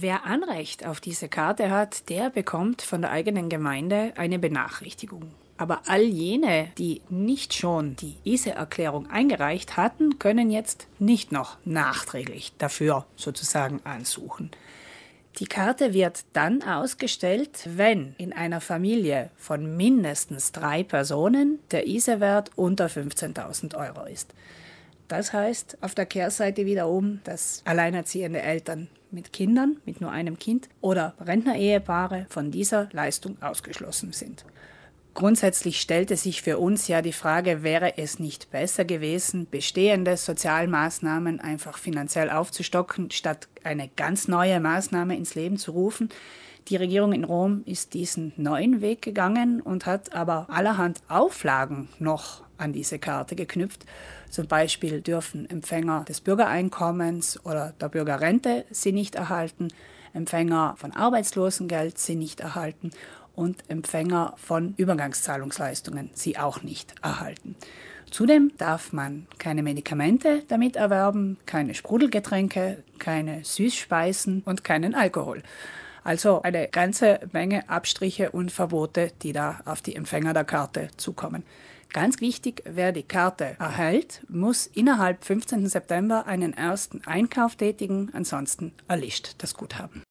Wer Anrecht auf diese Karte hat, der bekommt von der eigenen Gemeinde eine Benachrichtigung. Aber all jene, die nicht schon die ISE-Erklärung eingereicht hatten, können jetzt nicht noch nachträglich dafür sozusagen ansuchen. Die Karte wird dann ausgestellt, wenn in einer Familie von mindestens drei Personen der ISE-Wert unter 15.000 Euro ist. Das heißt auf der Kehrseite wiederum, dass alleinerziehende Eltern mit Kindern, mit nur einem Kind oder Rentner-Ehepaare von dieser Leistung ausgeschlossen sind. Grundsätzlich stellte sich für uns ja die Frage, wäre es nicht besser gewesen, bestehende Sozialmaßnahmen einfach finanziell aufzustocken, statt eine ganz neue Maßnahme ins Leben zu rufen. Die Regierung in Rom ist diesen neuen Weg gegangen und hat aber allerhand Auflagen noch an diese Karte geknüpft. Zum Beispiel dürfen Empfänger des Bürgereinkommens oder der Bürgerrente sie nicht erhalten, Empfänger von Arbeitslosengeld sie nicht erhalten und Empfänger von Übergangszahlungsleistungen sie auch nicht erhalten. Zudem darf man keine Medikamente damit erwerben, keine Sprudelgetränke, keine Süßspeisen und keinen Alkohol. Also eine ganze Menge Abstriche und Verbote, die da auf die Empfänger der Karte zukommen. Ganz wichtig, wer die Karte erhält, muss innerhalb 15. September einen ersten Einkauf tätigen, ansonsten erlischt das Guthaben.